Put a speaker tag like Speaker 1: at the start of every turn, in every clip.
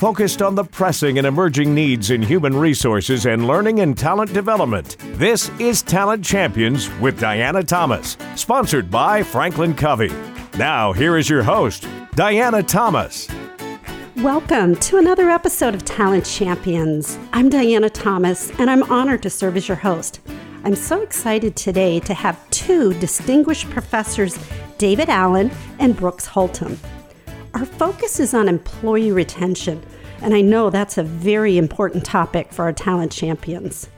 Speaker 1: focused on the pressing and emerging needs in human resources and learning and talent development. This is Talent Champions with Diana Thomas, sponsored by Franklin Covey. Now, here is your host, Diana Thomas.
Speaker 2: Welcome to another episode of Talent Champions. I'm Diana Thomas, and I'm honored to serve as your host. I'm so excited today to have two distinguished professors, David Allen and Brooks Holtom. Our focus is on employee retention, and I know that's a very important topic for our talent champions.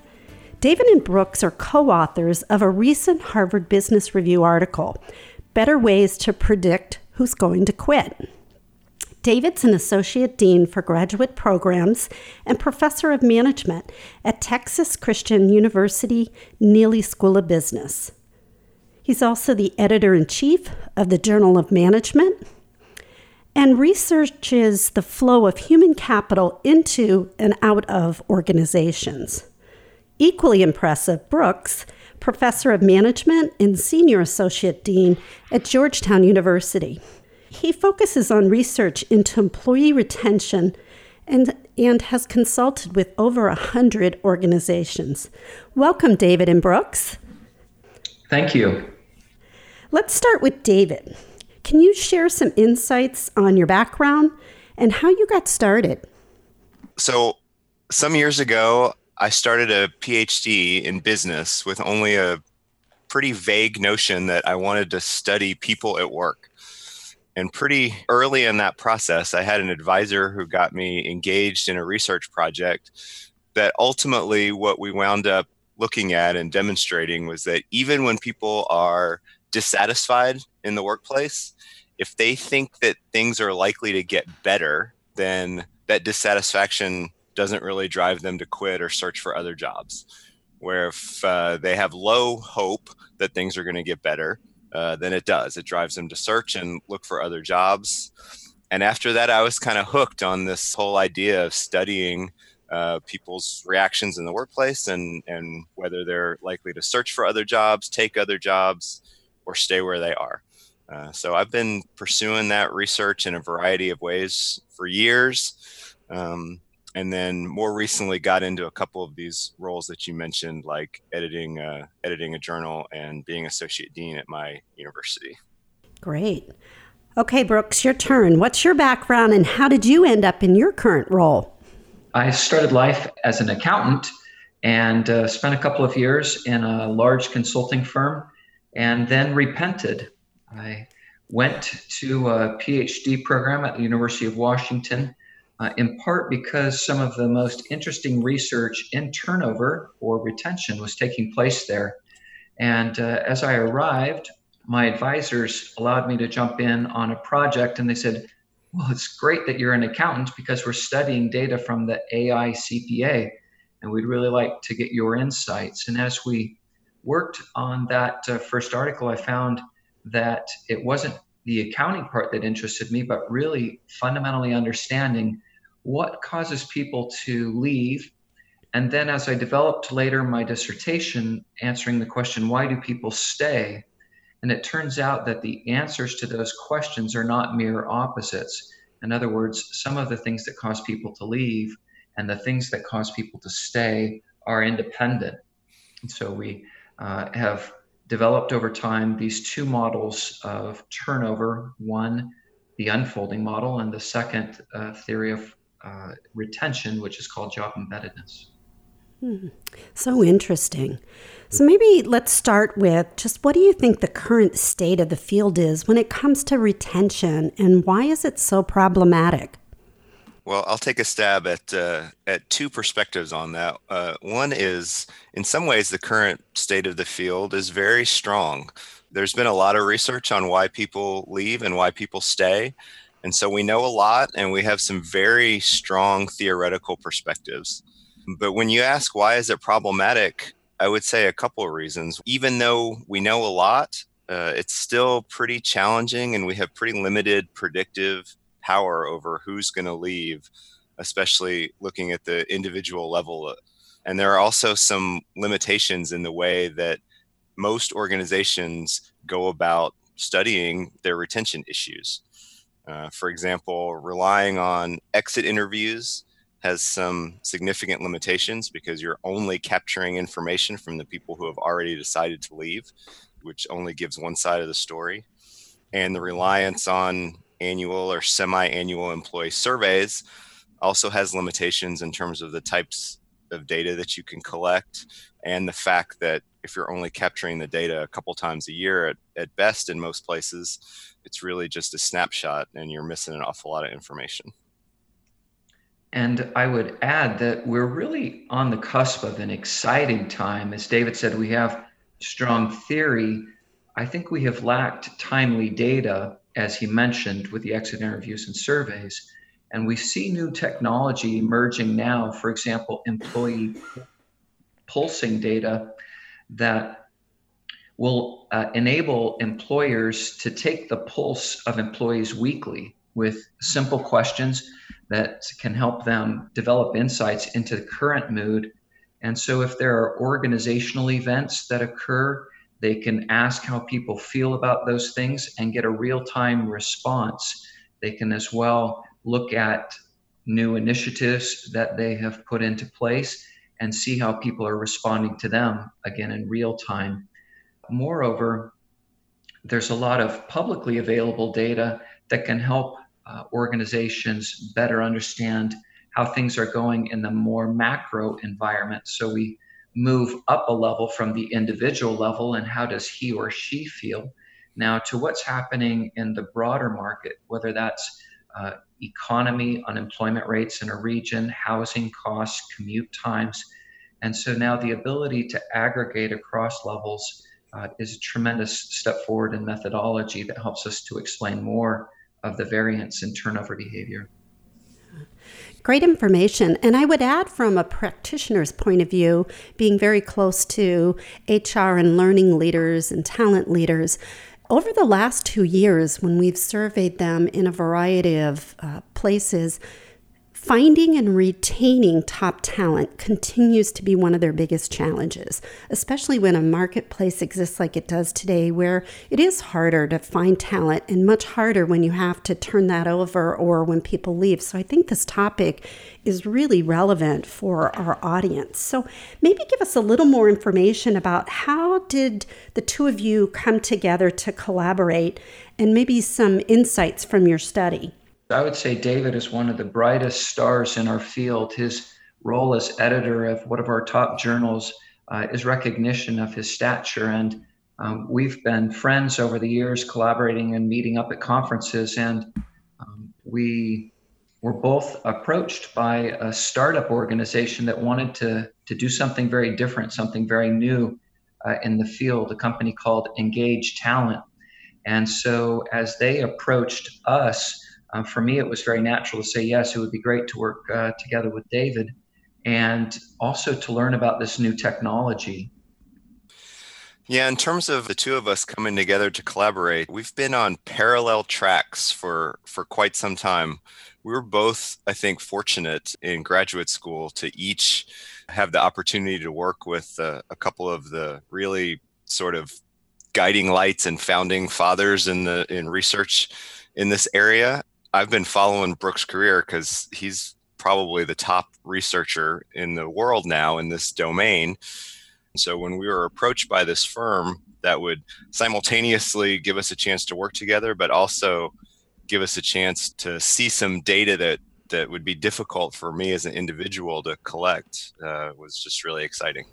Speaker 2: David and Brooks are co authors of a recent Harvard Business Review article, Better Ways to Predict Who's Going to Quit. David's an associate dean for graduate programs and professor of management at Texas Christian University Neeley School of Business. He's also the editor in chief of the Journal of Management and researches the flow of human capital into and out of organizations. Equally impressive, Brooks, professor of management and senior associate dean at Georgetown University. He focuses on research into employee retention and, and has consulted with over 100 organizations. Welcome, David and Brooks.
Speaker 3: Thank you.
Speaker 2: Let's start with David. Can you share some insights on your background and how you got started?
Speaker 4: So, some years ago, I started a PhD in business with only a pretty vague notion that I wanted to study people at work. And pretty early in that process, I had an advisor who got me engaged in a research project that ultimately what we wound up looking at and demonstrating was that even when people are dissatisfied in the workplace, if they think that things are likely to get better, then that dissatisfaction doesn't really drive them to quit or search for other jobs. Where if uh, they have low hope that things are going to get better, uh, then it does. It drives them to search and look for other jobs. And after that, I was kind of hooked on this whole idea of studying uh, people's reactions in the workplace and, and whether they're likely to search for other jobs, take other jobs, or stay where they are. Uh, so I've been pursuing that research in a variety of ways for years. Um, and then more recently got into a couple of these roles that you mentioned, like editing uh, editing a journal and being associate dean at my university.
Speaker 2: Great. Okay, Brooks, your turn. What's your background and how did you end up in your current role?
Speaker 3: I started life as an accountant and uh, spent a couple of years in a large consulting firm and then repented. I went to a PhD program at the University of Washington uh, in part because some of the most interesting research in turnover or retention was taking place there. And uh, as I arrived, my advisors allowed me to jump in on a project, and they said, Well, it's great that you're an accountant because we're studying data from the AICPA, and we'd really like to get your insights. And as we worked on that uh, first article, I found that it wasn't the accounting part that interested me, but really fundamentally understanding what causes people to leave. And then, as I developed later my dissertation, answering the question, why do people stay? And it turns out that the answers to those questions are not mere opposites. In other words, some of the things that cause people to leave and the things that cause people to stay are independent. And so we uh, have developed over time these two models of turnover one, the unfolding model, and the second uh, theory of uh, retention, which is called job embeddedness.
Speaker 2: Hmm. So interesting. So maybe let's start with just what do you think the current state of the field is when it comes to retention, and why is it so problematic?
Speaker 4: Well, I'll take a stab at uh, at two perspectives on that. Uh, one is, in some ways, the current state of the field is very strong. There's been a lot of research on why people leave and why people stay, and so we know a lot and we have some very strong theoretical perspectives. But when you ask why is it problematic, I would say a couple of reasons. Even though we know a lot, uh, it's still pretty challenging and we have pretty limited predictive power over who's going to leave, especially looking at the individual level. And there are also some limitations in the way that most organizations go about studying their retention issues. Uh, for example, relying on exit interviews has some significant limitations because you're only capturing information from the people who have already decided to leave, which only gives one side of the story. And the reliance on annual or semi annual employee surveys also has limitations in terms of the types of data that you can collect and the fact that if you're only capturing the data a couple times a year at, at best in most places, it's really just a snapshot and you're missing an awful lot of information.
Speaker 3: And I would add that we're really on the cusp of an exciting time. As David said, we have strong theory. I think we have lacked timely data, as he mentioned, with the exit interviews and surveys. And we see new technology emerging now, for example, employee pulsing data that will uh, enable employers to take the pulse of employees weekly with simple questions that can help them develop insights into the current mood. And so, if there are organizational events that occur, they can ask how people feel about those things and get a real time response. They can as well look at new initiatives that they have put into place and see how people are responding to them again in real time. Moreover, there's a lot of publicly available data that can help uh, organizations better understand how things are going in the more macro environment. So we move up a level from the individual level and how does he or she feel now to what's happening in the broader market, whether that's uh, economy, unemployment rates in a region, housing costs, commute times. And so now the ability to aggregate across levels uh, is a tremendous step forward in methodology that helps us to explain more of the variance in turnover behavior.
Speaker 2: Great information. And I would add, from a practitioner's point of view, being very close to HR and learning leaders and talent leaders, over the last two years, when we've surveyed them in a variety of uh, places, Finding and retaining top talent continues to be one of their biggest challenges, especially when a marketplace exists like it does today, where it is harder to find talent and much harder when you have to turn that over or when people leave. So I think this topic is really relevant for our audience. So maybe give us a little more information about how did the two of you come together to collaborate and maybe some insights from your study.
Speaker 3: I would say David is one of the brightest stars in our field. His role as editor of one of our top journals uh, is recognition of his stature. And um, we've been friends over the years, collaborating and meeting up at conferences. And um, we were both approached by a startup organization that wanted to, to do something very different, something very new uh, in the field, a company called Engage Talent. And so as they approached us, um, for me, it was very natural to say yes. It would be great to work uh, together with David, and also to learn about this new technology.
Speaker 4: Yeah, in terms of the two of us coming together to collaborate, we've been on parallel tracks for for quite some time. We were both, I think, fortunate in graduate school to each have the opportunity to work with uh, a couple of the really sort of guiding lights and founding fathers in the in research in this area I've been following Brooks' career because he's probably the top researcher in the world now in this domain. So when we were approached by this firm that would simultaneously give us a chance to work together, but also give us a chance to see some data that that would be difficult for me as an individual to collect uh, was just really exciting.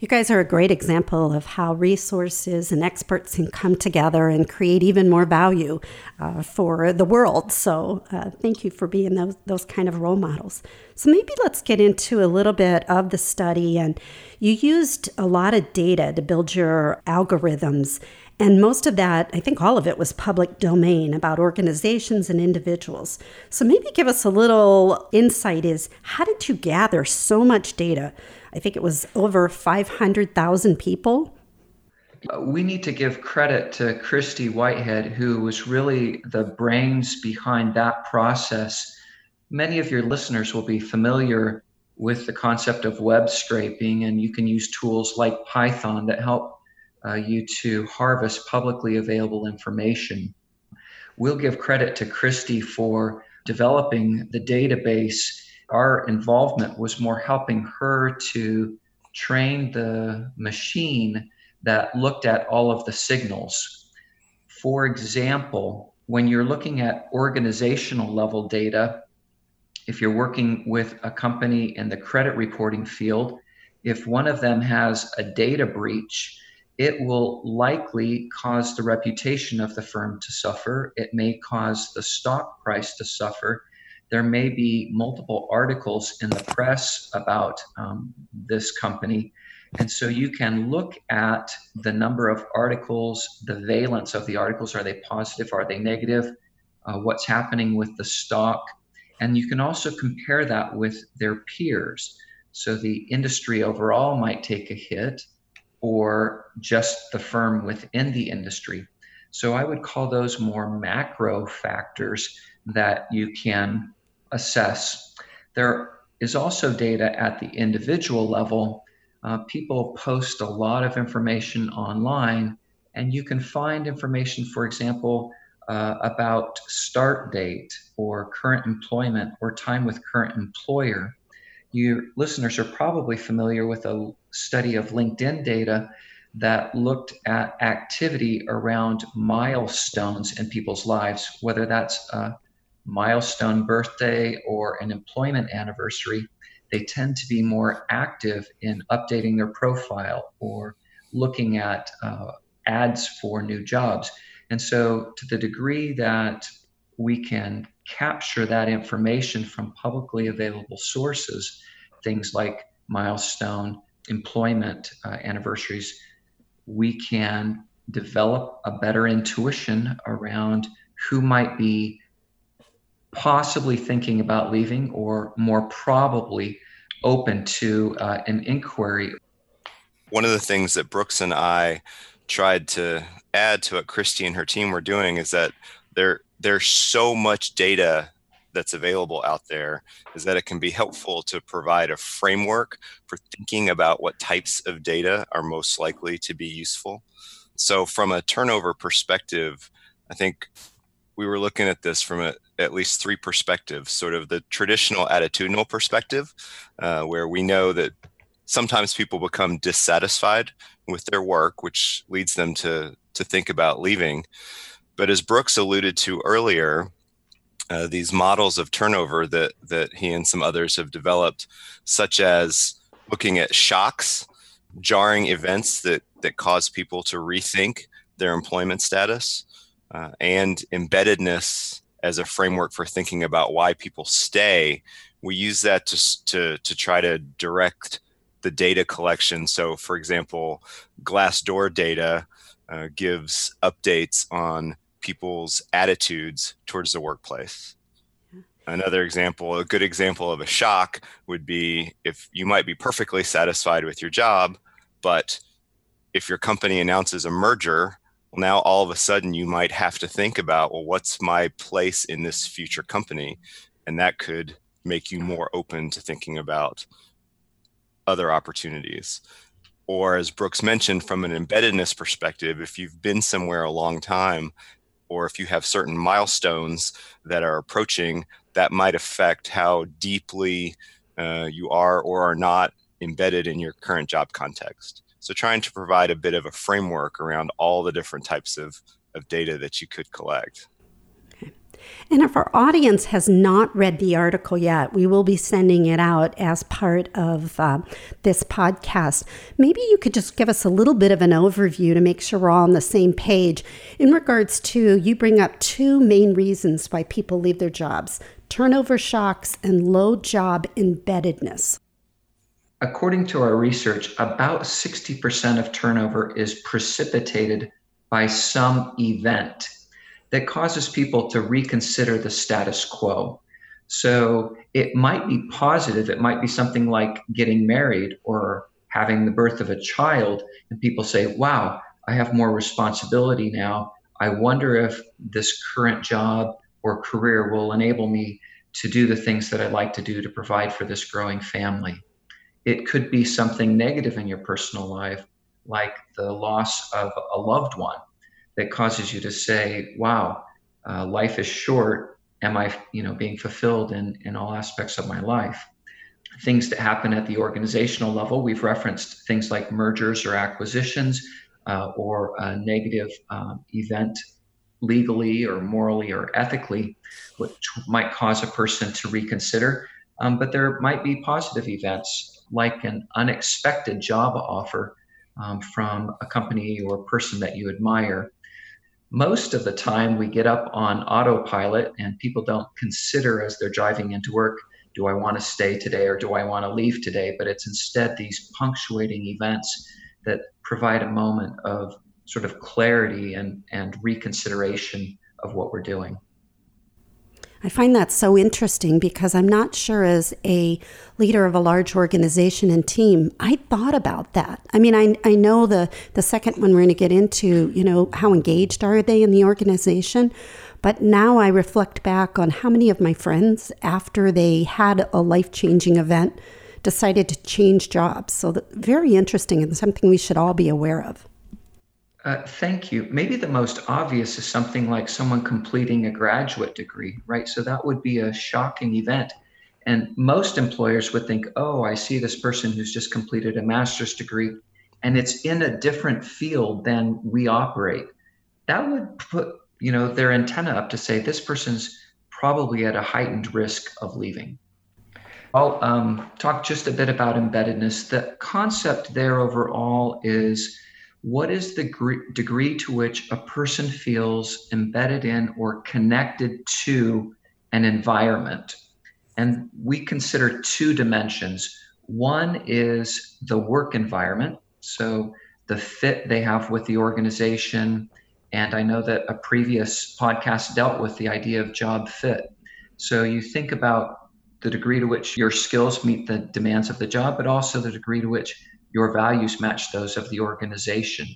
Speaker 2: You guys are a great example of how resources and experts can come together and create even more value uh, for the world. So, uh, thank you for being those, those kind of role models. So, maybe let's get into a little bit of the study. And you used a lot of data to build your algorithms. And most of that, I think all of it was public domain about organizations and individuals. So maybe give us a little insight is how did you gather so much data I think it was over 500,000 people.
Speaker 3: Uh, we need to give credit to Christy Whitehead, who was really the brains behind that process. Many of your listeners will be familiar with the concept of web scraping, and you can use tools like Python that help uh, you to harvest publicly available information. we'll give credit to Christy for developing the database. Our involvement was more helping her to train the machine that looked at all of the signals. For example, when you're looking at organizational level data, if you're working with a company in the credit reporting field, if one of them has a data breach, it will likely cause the reputation of the firm to suffer. It may cause the stock price to suffer. There may be multiple articles in the press about um, this company. And so you can look at the number of articles, the valence of the articles. Are they positive? Are they negative? Uh, what's happening with the stock? And you can also compare that with their peers. So the industry overall might take a hit or just the firm within the industry. So I would call those more macro factors that you can assess. There is also data at the individual level. Uh, people post a lot of information online, and you can find information, for example, uh, about start date or current employment or time with current employer your listeners are probably familiar with a study of LinkedIn data that looked at activity around milestones in people's lives, whether that's a milestone birthday or an employment anniversary. They tend to be more active in updating their profile or looking at uh, ads for new jobs. And so, to the degree that we can capture that information from publicly available sources, things like milestone employment uh, anniversaries, we can develop a better intuition around who might be possibly thinking about leaving or more probably open to uh, an inquiry.
Speaker 4: One of the things that Brooks and I tried to add to what Christy and her team were doing is that there there's so much data that's available out there is that it can be helpful to provide a framework for thinking about what types of data are most likely to be useful. So, from a turnover perspective, I think we were looking at this from a, at least three perspectives sort of the traditional attitudinal perspective, uh, where we know that sometimes people become dissatisfied with their work, which leads them to, to think about leaving. But as Brooks alluded to earlier, uh, these models of turnover that that he and some others have developed, such as looking at shocks, jarring events that that cause people to rethink their employment status, uh, and embeddedness as a framework for thinking about why people stay. We use that to to to try to direct the data collection. So, for example, Glassdoor data uh, gives updates on people's attitudes towards the workplace. Another example, a good example of a shock would be if you might be perfectly satisfied with your job, but if your company announces a merger, well, now all of a sudden you might have to think about, well, what's my place in this future company? And that could make you more open to thinking about other opportunities or as Brooks mentioned, from an embeddedness perspective, if you've been somewhere a long time or if you have certain milestones that are approaching, that might affect how deeply uh, you are or are not embedded in your current job context. So, trying to provide a bit of a framework around all the different types of, of data that you could collect.
Speaker 2: And if our audience has not read the article yet, we will be sending it out as part of uh, this podcast. Maybe you could just give us a little bit of an overview to make sure we're all on the same page in regards to you bring up two main reasons why people leave their jobs turnover shocks and low job embeddedness.
Speaker 3: According to our research, about 60% of turnover is precipitated by some event that causes people to reconsider the status quo. So it might be positive. It might be something like getting married or having the birth of a child. And people say, wow, I have more responsibility now. I wonder if this current job or career will enable me to do the things that I'd like to do to provide for this growing family. It could be something negative in your personal life, like the loss of a loved one that causes you to say, wow, uh, life is short. Am I, you know, being fulfilled in in all aspects of my life? Things that happen at the organizational level. We've referenced things like mergers or acquisitions, uh, or a negative um, event legally or morally or ethically, which might cause a person to reconsider. Um, but there might be positive events like an unexpected job offer um, from a company or person that you admire. Most of the time, we get up on autopilot and people don't consider as they're driving into work do I want to stay today or do I want to leave today? But it's instead these punctuating events that provide a moment of sort of clarity and, and reconsideration of what we're doing.
Speaker 2: I find that so interesting because I'm not sure, as a leader of a large organization and team, I thought about that. I mean, I, I know the, the second one we're going to get into, you know, how engaged are they in the organization? But now I reflect back on how many of my friends, after they had a life changing event, decided to change jobs. So, very interesting and something we should all be aware of.
Speaker 3: Uh, thank you. Maybe the most obvious is something like someone completing a graduate degree, right? So that would be a shocking event. And most employers would think, oh, I see this person who's just completed a master's degree and it's in a different field than we operate. That would put, you know, their antenna up to say this person's probably at a heightened risk of leaving. I'll um, talk just a bit about embeddedness. The concept there overall is what is the gr- degree to which a person feels embedded in or connected to an environment? And we consider two dimensions. One is the work environment, so the fit they have with the organization. And I know that a previous podcast dealt with the idea of job fit. So you think about the degree to which your skills meet the demands of the job, but also the degree to which your values match those of the organization.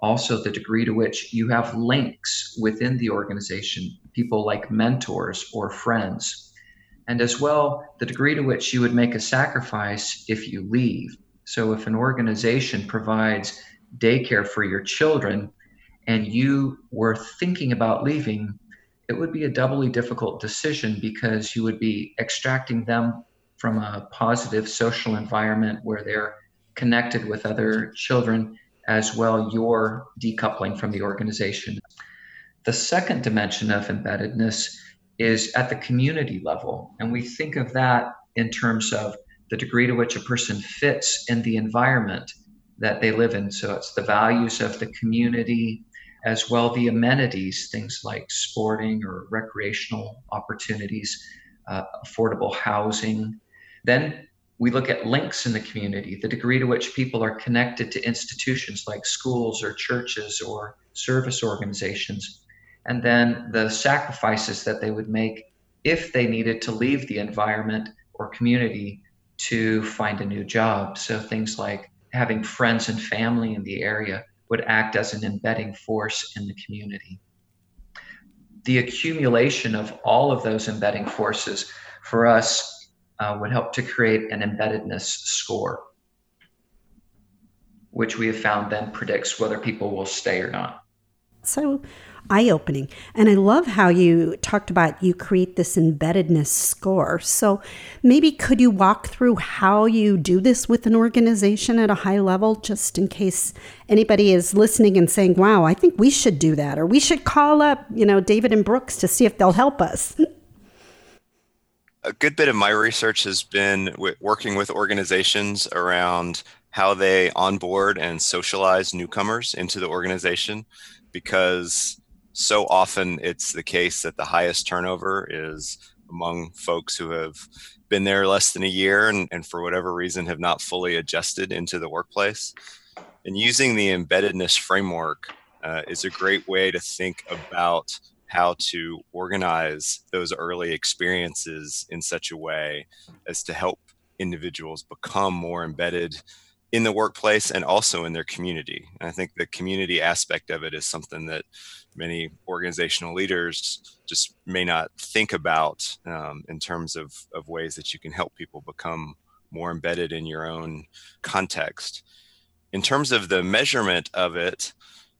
Speaker 3: Also, the degree to which you have links within the organization, people like mentors or friends. And as well, the degree to which you would make a sacrifice if you leave. So, if an organization provides daycare for your children and you were thinking about leaving, it would be a doubly difficult decision because you would be extracting them from a positive social environment where they're connected with other children, as well you're decoupling from the organization. The second dimension of embeddedness is at the community level, and we think of that in terms of the degree to which a person fits in the environment that they live in. So it's the values of the community, as well the amenities, things like sporting or recreational opportunities, uh, affordable housing. Then we look at links in the community, the degree to which people are connected to institutions like schools or churches or service organizations, and then the sacrifices that they would make if they needed to leave the environment or community to find a new job. So things like having friends and family in the area would act as an embedding force in the community. The accumulation of all of those embedding forces for us uh, would help to create an embeddedness score, which we have found then predicts whether people will stay or not.
Speaker 2: So eye opening. And I love how you talked about you create this embeddedness score. So maybe could you walk through how you do this with an organization at a high level, just in case anybody is listening and saying, wow, I think we should do that, or we should call up, you know, David and Brooks to see if they'll help us.
Speaker 4: a good bit of my research has been working with organizations around how they onboard and socialize newcomers into the organization because so often it's the case that the highest turnover is among folks who have been there less than a year and, and for whatever reason have not fully adjusted into the workplace. And using the embeddedness framework uh, is a great way to think about how to organize those early experiences in such a way as to help individuals become more embedded in the workplace and also in their community. And I think the community aspect of it is something that many organizational leaders just may not think about um, in terms of, of ways that you can help people become more embedded in your own context. In terms of the measurement of it,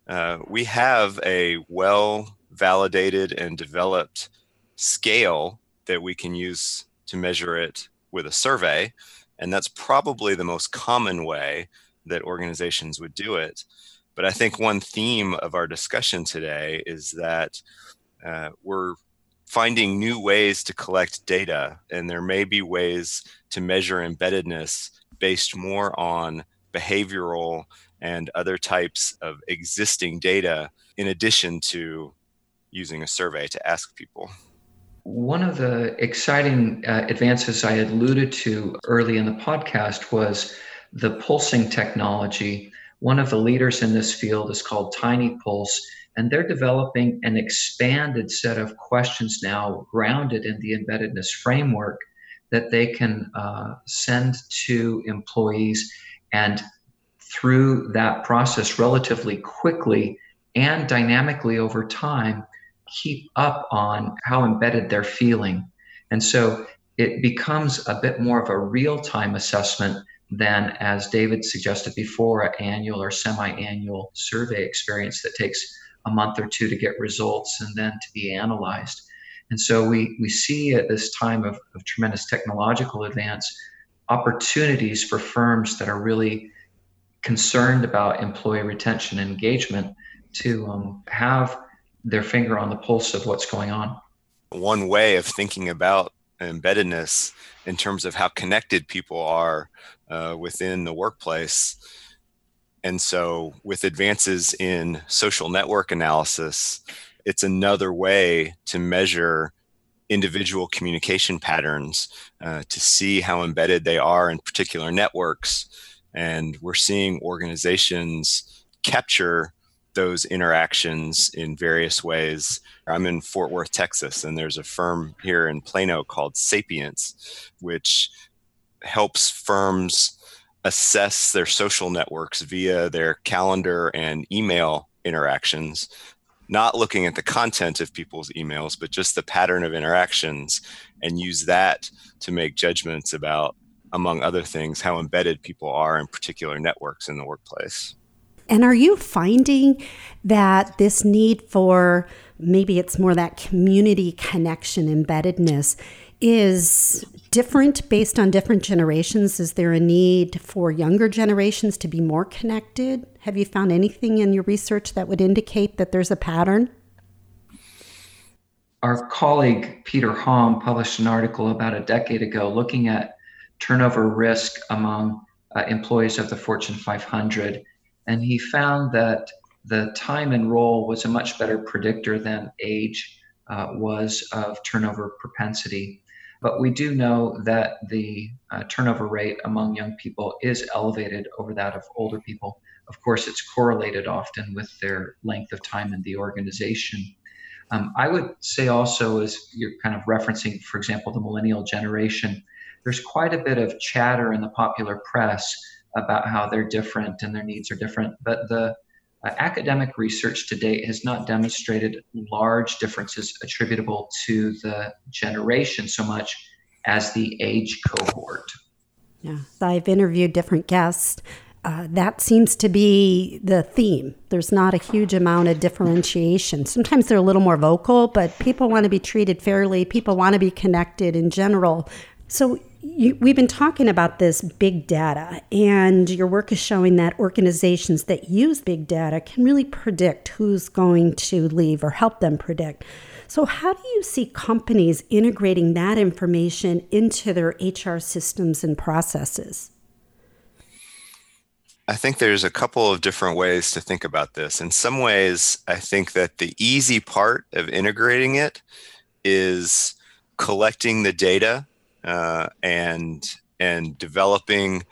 Speaker 4: uh, we have a well validated and developed scale that we can use to measure it with a survey. And that's probably the most common way that organizations would do it. But I think one theme of our discussion today is that uh, we're finding new ways to collect data, and there may be ways to measure embeddedness based more on behavioral and other types of existing data in addition to using a survey to ask people.
Speaker 3: One of the exciting uh, advances I alluded to early in the podcast was the pulsing technology. One of the leaders in this field is called Tiny Pulse, and they're developing an expanded set of questions now grounded in the embeddedness framework that they can uh, send to employees and through that process relatively quickly and dynamically over time keep up on how embedded they're feeling. And so it becomes a bit more of a real time assessment than, as David suggested before, an annual or semi annual survey experience that takes a month or two to get results and then to be analyzed. And so we, we see at this time of, of tremendous technological advance opportunities for firms that are really concerned about employee retention and engagement to um, have their finger on the pulse of what's going on.
Speaker 4: One way of thinking about embeddedness in terms of how connected people are uh, within the workplace. And so, with advances in social network analysis, it's another way to measure individual communication patterns uh, to see how embedded they are in particular networks. And we're seeing organizations capture those interactions in various ways. I'm in Fort Worth, Texas, and there's a firm here in Plano called Sapience, which helps firms assess their social networks via their calendar and email interactions, not looking at the content of people's emails, but just the pattern of interactions, and use that to make judgments about, among other things, how embedded people are in particular networks in the workplace.
Speaker 2: And are you finding that this need for maybe it's more that community connection embeddedness is different based on different generations? Is there a need for younger generations to be more connected? Have you found anything in your research that would indicate that there's a pattern?
Speaker 3: Our colleague Peter Hom published an article about a decade ago looking at turnover risk among uh, employees of the Fortune 500 and he found that the time and role was a much better predictor than age uh, was of turnover propensity. But we do know that the uh, turnover rate among young people is elevated over that of older people. Of course, it's correlated often with their length of time in the organization. Um, I would say also, as you're kind of referencing, for example, the millennial generation, there's quite a bit of chatter in the popular press about how they're different and their needs are different. But the uh, academic research to date has not demonstrated large differences attributable to the generation so much as the age cohort.
Speaker 2: Yeah, I've interviewed different guests. Uh, that seems to be the theme. There's not a huge amount of differentiation. Sometimes they're a little more vocal, but people want to be treated fairly. People want to be connected in general. So, you, we've been talking about this big data, and your work is showing that organizations that use big data can really predict who's going to leave or help them predict. So, how do you see companies integrating that information into their HR systems and processes?
Speaker 4: I think there's a couple of different ways to think about this. In some ways, I think that the easy part of integrating it is collecting the data uh, and and developing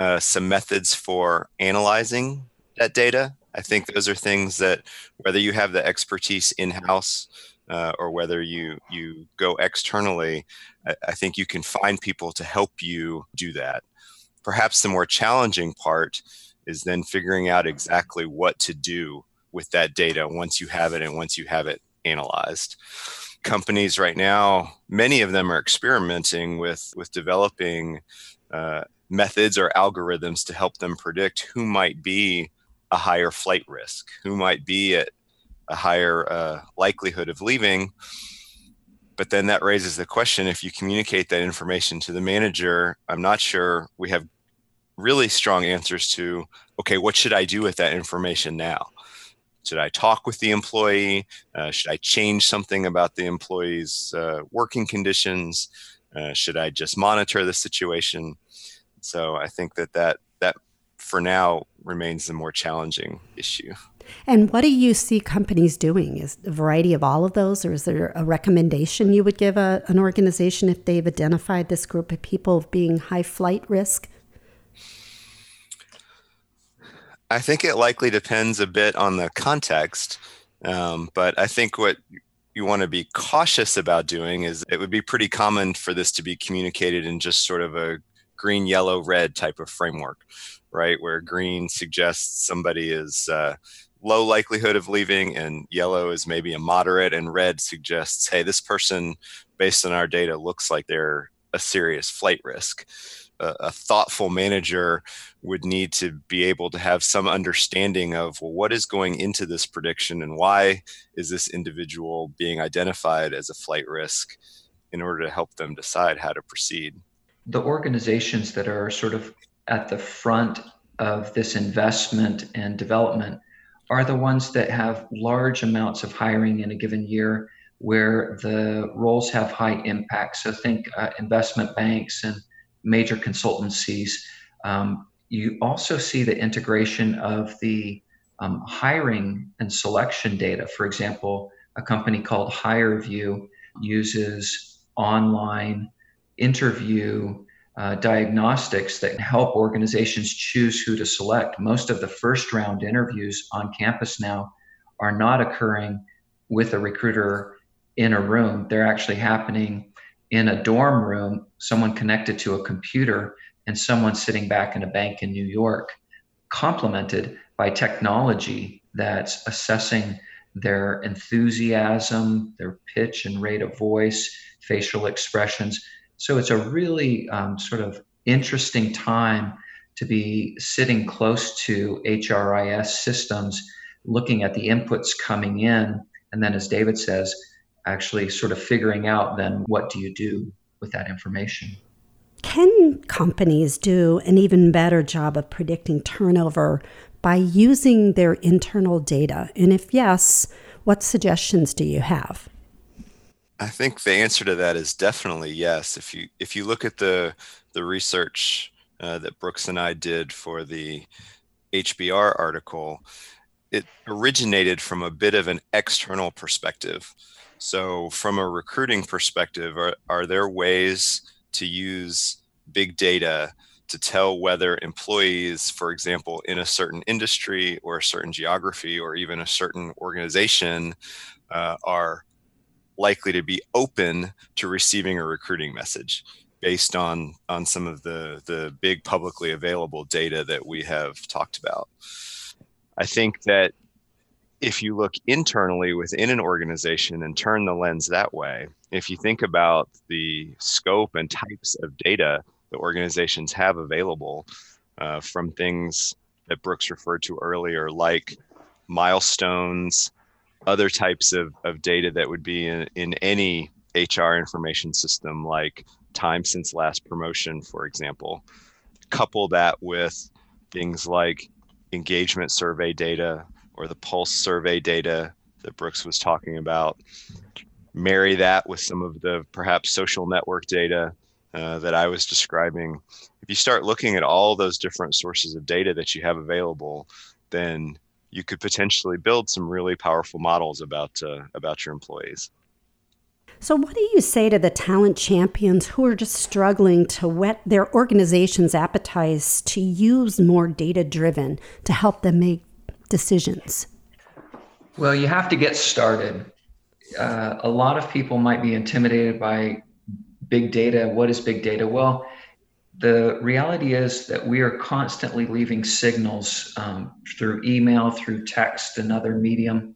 Speaker 4: uh, some methods for analyzing that data. I think those are things that whether you have the expertise in house uh, or whether you you go externally, I, I think you can find people to help you do that. Perhaps the more challenging part is then figuring out exactly what to do with that data once you have it and once you have it analyzed companies right now, many of them are experimenting with with developing uh, methods or algorithms to help them predict who might be a higher flight risk, who might be at a higher uh, likelihood of leaving. But then that raises the question if you communicate that information to the manager, I'm not sure we have really strong answers to okay, what should I do with that information now? Should I talk with the employee? Uh, should I change something about the employee's uh, working conditions? Uh, should I just monitor the situation? So I think that that that for now remains the more challenging issue.
Speaker 2: And what do you see companies doing? Is a variety of all of those, or is there a recommendation you would give a, an organization if they've identified this group of people being high flight risk?
Speaker 4: I think it likely depends a bit on the context, um, but I think what you want to be cautious about doing is it would be pretty common for this to be communicated in just sort of a green, yellow, red type of framework, right? Where green suggests somebody is uh, low likelihood of leaving, and yellow is maybe a moderate, and red suggests, hey, this person, based on our data, looks like they're a serious flight risk. A, a thoughtful manager would need to be able to have some understanding of well, what is going into this prediction and why is this individual being identified as a flight risk in order to help them decide how to proceed.
Speaker 3: The organizations that are sort of at the front of this investment and development are the ones that have large amounts of hiring in a given year where the roles have high impact. So think uh, investment banks and major consultancies. Um, you also see the integration of the um, hiring and selection data. For example, a company called HireVue uses online interview uh, diagnostics that help organizations choose who to select. Most of the first round interviews on campus now are not occurring with a recruiter in a room, they're actually happening in a dorm room, someone connected to a computer, and someone sitting back in a bank in New York, complemented by technology that's assessing their enthusiasm, their pitch and rate of voice, facial expressions. So it's a really um, sort of interesting time to be sitting close to HRIS systems, looking at the inputs coming in, and then, as David says, actually sort of figuring out then what do you do with that information.
Speaker 2: Can companies do an even better job of predicting turnover by using their internal data? And if yes, what suggestions do you have?
Speaker 4: I think the answer to that is definitely yes. If you if you look at the the research uh, that Brooks and I did for the HBR article, it originated from a bit of an external perspective. So, from a recruiting perspective, are, are there ways to use big data to tell whether employees, for example, in a certain industry or a certain geography or even a certain organization, uh, are likely to be open to receiving a recruiting message based on on some of the the big publicly available data that we have talked about. I think that if you look internally within an organization and turn the lens that way, if you think about the scope and types of data that organizations have available uh, from things that Brooks referred to earlier, like milestones, other types of, of data that would be in, in any HR information system, like time since last promotion, for example. Couple that with things like engagement survey data or the pulse survey data that Brooks was talking about. Marry that with some of the perhaps social network data uh, that I was describing. If you start looking at all those different sources of data that you have available, then you could potentially build some really powerful models about uh, about your employees.
Speaker 2: So, what do you say to the talent champions who are just struggling to whet their organization's appetites to use more data driven to help them make decisions?
Speaker 3: Well, you have to get started. Uh, a lot of people might be intimidated by big data. What is big data? Well, the reality is that we are constantly leaving signals um, through email, through text, and other medium.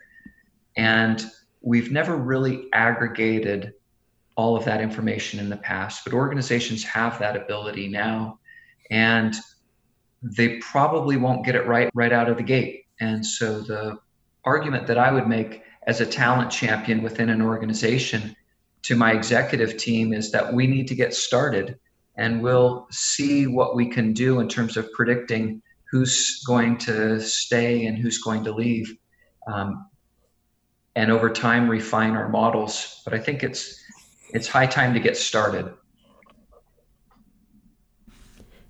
Speaker 3: And we've never really aggregated all of that information in the past, but organizations have that ability now. And they probably won't get it right right out of the gate. And so the argument that I would make as a talent champion within an organization to my executive team is that we need to get started and we'll see what we can do in terms of predicting who's going to stay and who's going to leave. Um, and over time refine our models. But I think it's it's high time to get started.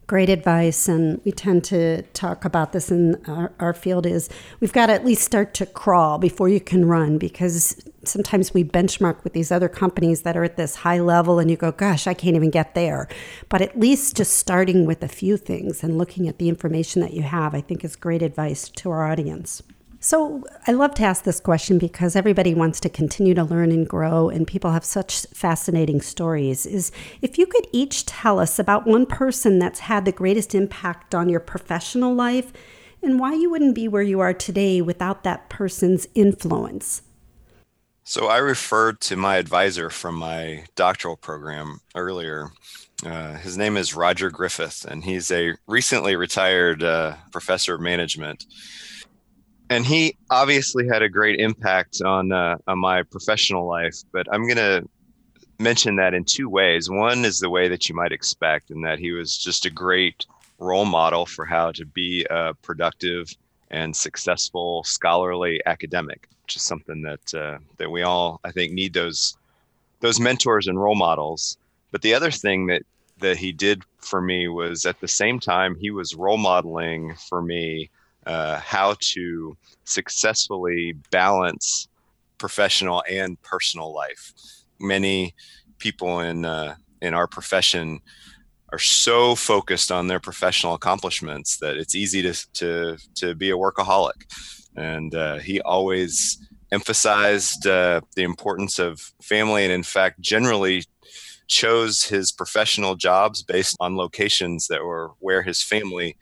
Speaker 2: Great advice, and we tend to talk about this in our, our, field is we've got to at least start to crawl before you can run because sometimes we benchmark with these other companies that are at this high level and you go, gosh, I can't even get there. But at least just starting with a few things and looking at the information that you have, I think is great advice to our audience. So, I love to ask this question because everybody wants to continue to learn and grow, and people have such fascinating stories. Is if you could each tell us about one person that's had the greatest impact on your professional life and why you wouldn't be where you are today without that person's influence.
Speaker 4: So, I referred to my advisor from my doctoral program earlier. Uh, his name is Rodger Griffeth, and he's a recently retired uh, professor of management and he obviously had a great impact on uh, on my professional life. But I'm gonna mention that in two ways. One is the way that you might expect, in that he was just a great role model for how to be a productive and successful scholarly academic, which is something that uh, that we all I think need those those mentors and role models. But the other thing that that he did for me was at the same time he was role modeling for me uh, how to successfully balance professional and personal life. Many people in uh, in our profession are so focused on their professional accomplishments that it's easy to to to be a workaholic. And uh, he always emphasized uh, the importance of family, and in fact, generally chose his professional jobs based on locations that were where his family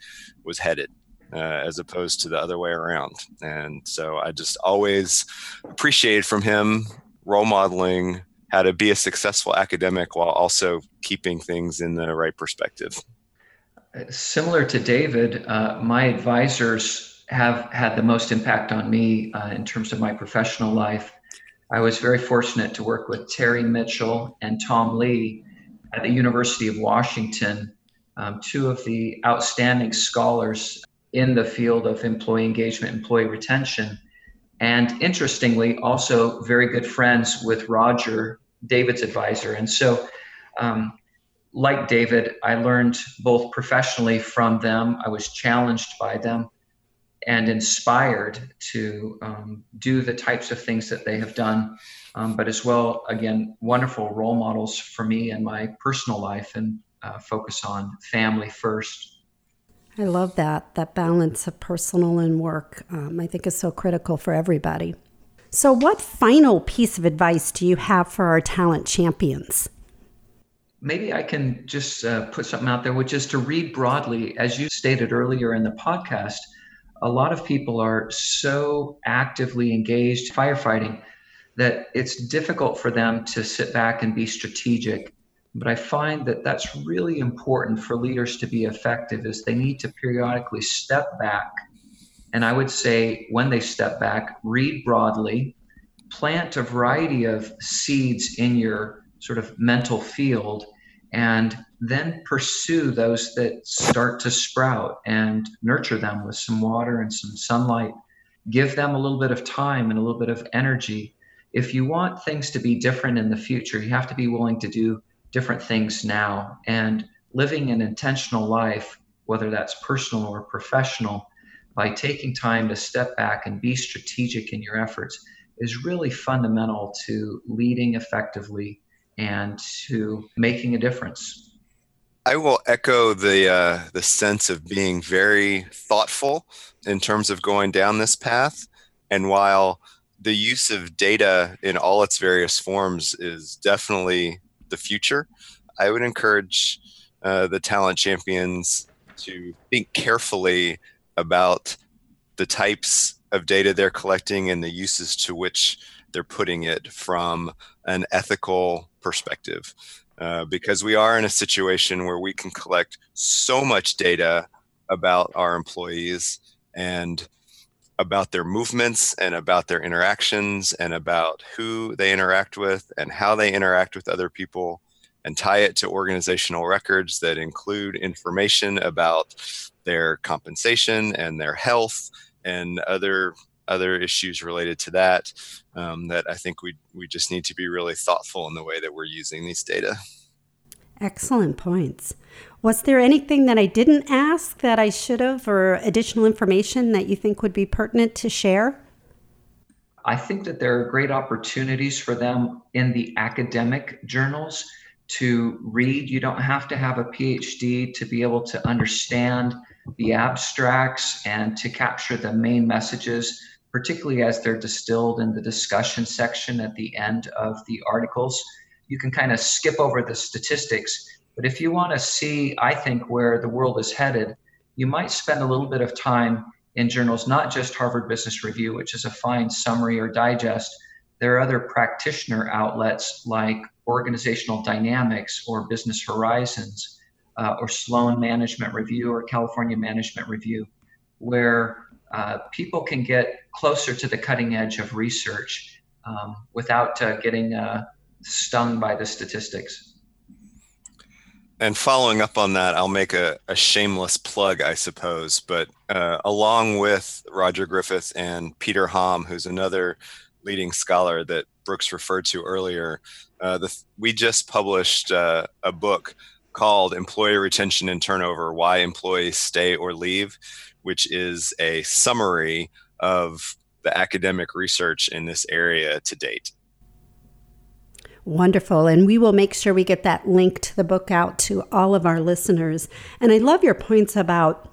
Speaker 4: was headed uh, as opposed to the other way around. And so I just always appreciated from him role modeling how to be a successful academic while also keeping things in the right perspective.
Speaker 3: Similar to David, uh, my advisors have had the most impact on me uh, in terms of my professional life. I was very fortunate to work with Terry Mitchell and Tom Lee at the University of Washington, um, two of the outstanding scholars in the field of employee engagement, employee retention. And interestingly, also very good friends with Roger, David's advisor. And so, um, like David, I learned both professionally from them, I was challenged by them and inspired to um, do the types of things that they have done. Um, but as well, again, wonderful role models for me in my personal life and uh, focus on family first
Speaker 2: I love that. That balance of personal and work, um, I think, is so critical for everybody. So, what final piece of advice do you have for our talent champions?
Speaker 3: Maybe I can just uh, put something out there, which is to read broadly. As you stated earlier in the podcast, a lot of people are so actively engaged firefighting that it's difficult for them to sit back and be strategic but I find that that's really important for leaders to be effective is they need to periodically step back. And I would say when they step back, read broadly, plant a variety of seeds in your sort of mental field, and then pursue those that start to sprout and nurture them with some water and some sunlight. Give them a little bit of time and a little bit of energy. If you want things to be different in the future, you have to be willing to do different things now. And living an intentional life, whether that's personal or professional, by taking time to step back and be strategic in your efforts is really fundamental to leading effectively and to making a difference.
Speaker 4: I will echo the uh, the sense of being very thoughtful in terms of going down this path. And while the use of data in all its various forms is definitely the future, I would encourage uh, the talent champions to think carefully about the types of data they're collecting and the uses to which they're putting it from an ethical perspective. Uh, because we are in a situation where we can collect so much data about our employees and about their movements and about their interactions and about who they interact with and how they interact with other people and tie it to organizational records that include information about their compensation and their health and other other issues related to that um, that I think we we just need to be really thoughtful in the way that we're using these data.
Speaker 2: Excellent points. Was there anything that I didn't ask that I should have, or additional information that you think would be pertinent to share?
Speaker 3: I think that there are great opportunities for them in the academic journals to read. You don't have to have a PhD to be able to understand the abstracts and to capture the main messages, particularly as they're distilled in the discussion section at the end of the articles you can kind of skip over the statistics. But if you want to see, I think, where the world is headed, you might spend a little bit of time in journals, not just Harvard Business Review, which is a fine summary or digest. There are other practitioner outlets like Organizational Dynamics or Business Horizons uh, or Sloan Management Review or California Management Review, where uh, people can get closer to the cutting edge of research um, without uh, getting uh, stung by the statistics.
Speaker 4: And following up on that, I'll make a, a shameless plug, I suppose. But uh, along with Rodger Griffeth and Peter Hom, who's another leading scholar that Brooks referred to earlier, uh, the, we just published uh, a book called Employee Retention and Turnover Why Employees Stay or Leave, which is a summary of the academic research in this area to date.
Speaker 2: Wonderful. And we will make sure we get that link to the book out to all of our listeners. And I love your points about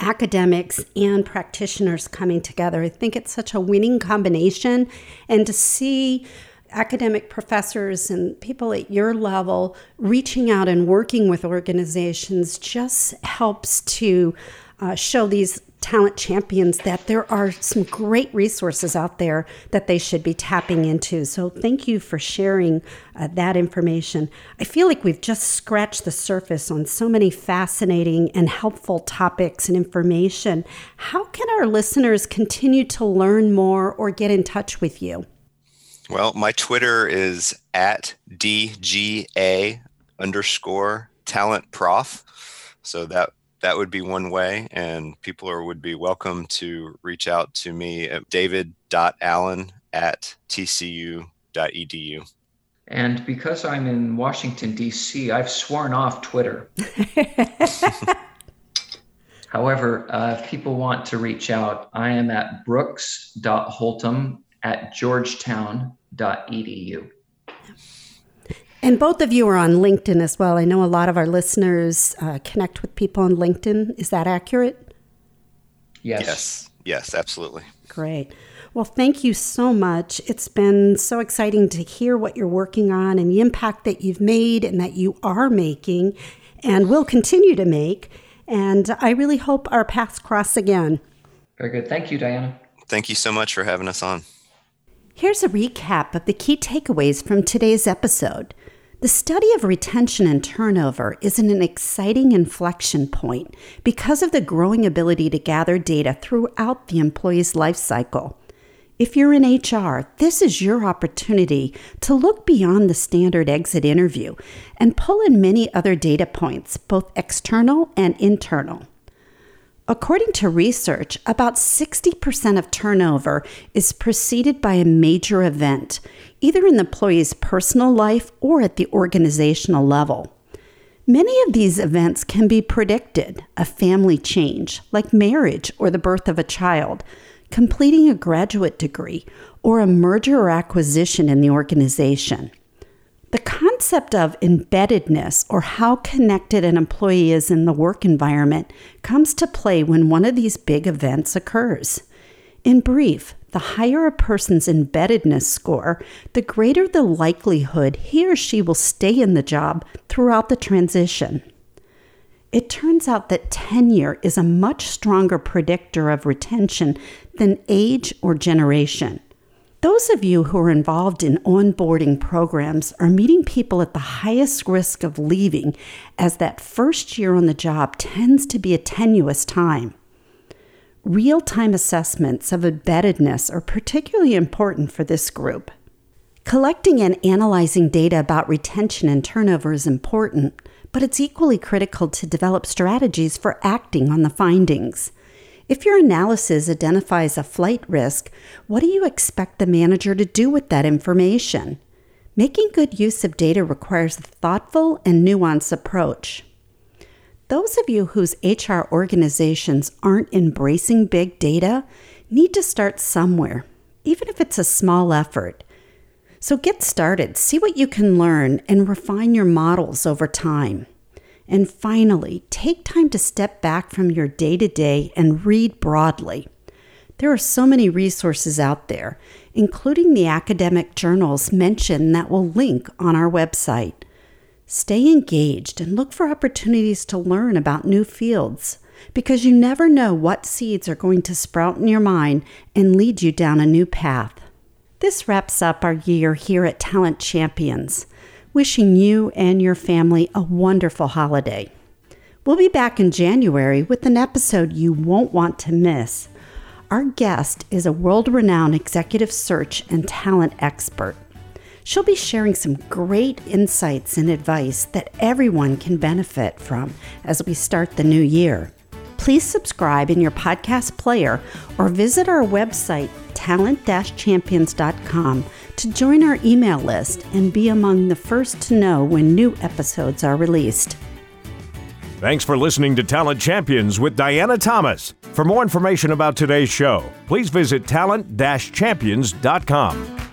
Speaker 2: academics and practitioners coming together. I think it's such a winning combination. And to see academic professors and people at your level reaching out and working with organizations just helps to uh, show these talent champions that there are some great resources out there that they should be tapping into. So, thank you for sharing uh, that information. I feel like we've just scratched the surface on so many fascinating and helpful topics and information. How can our listeners continue to learn more or get in touch with you?
Speaker 4: Well, my Twitter is at DGA underscore talent prof. So that that would be one way. And people are, would be welcome to reach out to me at david.allen at tcu.edu.
Speaker 3: And because I'm in Washington, D.C., I've sworn off Twitter. However, uh, if people want to reach out, I am at brooks.holtom at georgetown.edu.
Speaker 2: And both of you are on LinkedIn as well. I know a lot of our listeners uh, connect with people on LinkedIn. Is that accurate?
Speaker 3: Yes.
Speaker 4: Yes. Yes, absolutely.
Speaker 2: Great. Well, thank you so much. It's been so exciting to hear what you're working on and the impact that you've made and that you are making and will continue to make. And I really hope our paths cross again.
Speaker 3: Very good. Thank you, Diana.
Speaker 4: Thank you so much for having us on.
Speaker 2: Here's a recap of the key takeaways from today's episode. The study of retention and turnover is an exciting inflection point because of the growing ability to gather data throughout the employee's life cycle. If you're in HR, this is your opportunity to look beyond the standard exit interview and pull in many other data points, both external and internal. According to research, about 60% of turnover is preceded by a major event, either in the employee's personal life or at the organizational level. Many of these events can be predicted a family change, like marriage or the birth of a child, completing a graduate degree, or a merger or acquisition in the organization. The concept of embeddedness, or how connected an employee is in the work environment, comes to play when one of these big events occurs. In brief, the higher a person's embeddedness score, the greater the likelihood he or she will stay in the job throughout the transition. It turns out that tenure is a much stronger predictor of retention than age or generation. Those of you who are involved in onboarding programs are meeting people at the highest risk of leaving, as that first year on the job tends to be a tenuous time. Real time assessments of embeddedness are particularly important for this group. Collecting and analyzing data about retention and turnover is important, but it's equally critical to develop strategies for acting on the findings. If your analysis identifies a flight risk, what do you expect the manager to do with that information? Making good use of data requires a thoughtful and nuanced approach. Those of you whose HR organizations aren't embracing big data need to start somewhere, even if it's a small effort. So get started, see what you can learn, and refine your models over time. And finally, take time to step back from your day to day and read broadly. There are so many resources out there, including the academic journals mentioned that we'll link on our website. Stay engaged and look for opportunities to learn about new fields because you never know what seeds are going to sprout in your mind and lead you down a new path. This wraps up our year here at Talent Champions. Wishing you and your family a wonderful holiday. We'll be back in January with an episode you won't want to miss. Our guest is a world renowned executive search and talent expert. She'll be sharing some great insights and advice that everyone can benefit from as we start the new year. Please subscribe in your podcast player or visit our website, talent champions.com, to join our email list and be among the first to know when new episodes are released.
Speaker 1: Thanks for listening to Talent Champions with Diana Thomas. For more information about today's show, please visit talent champions.com.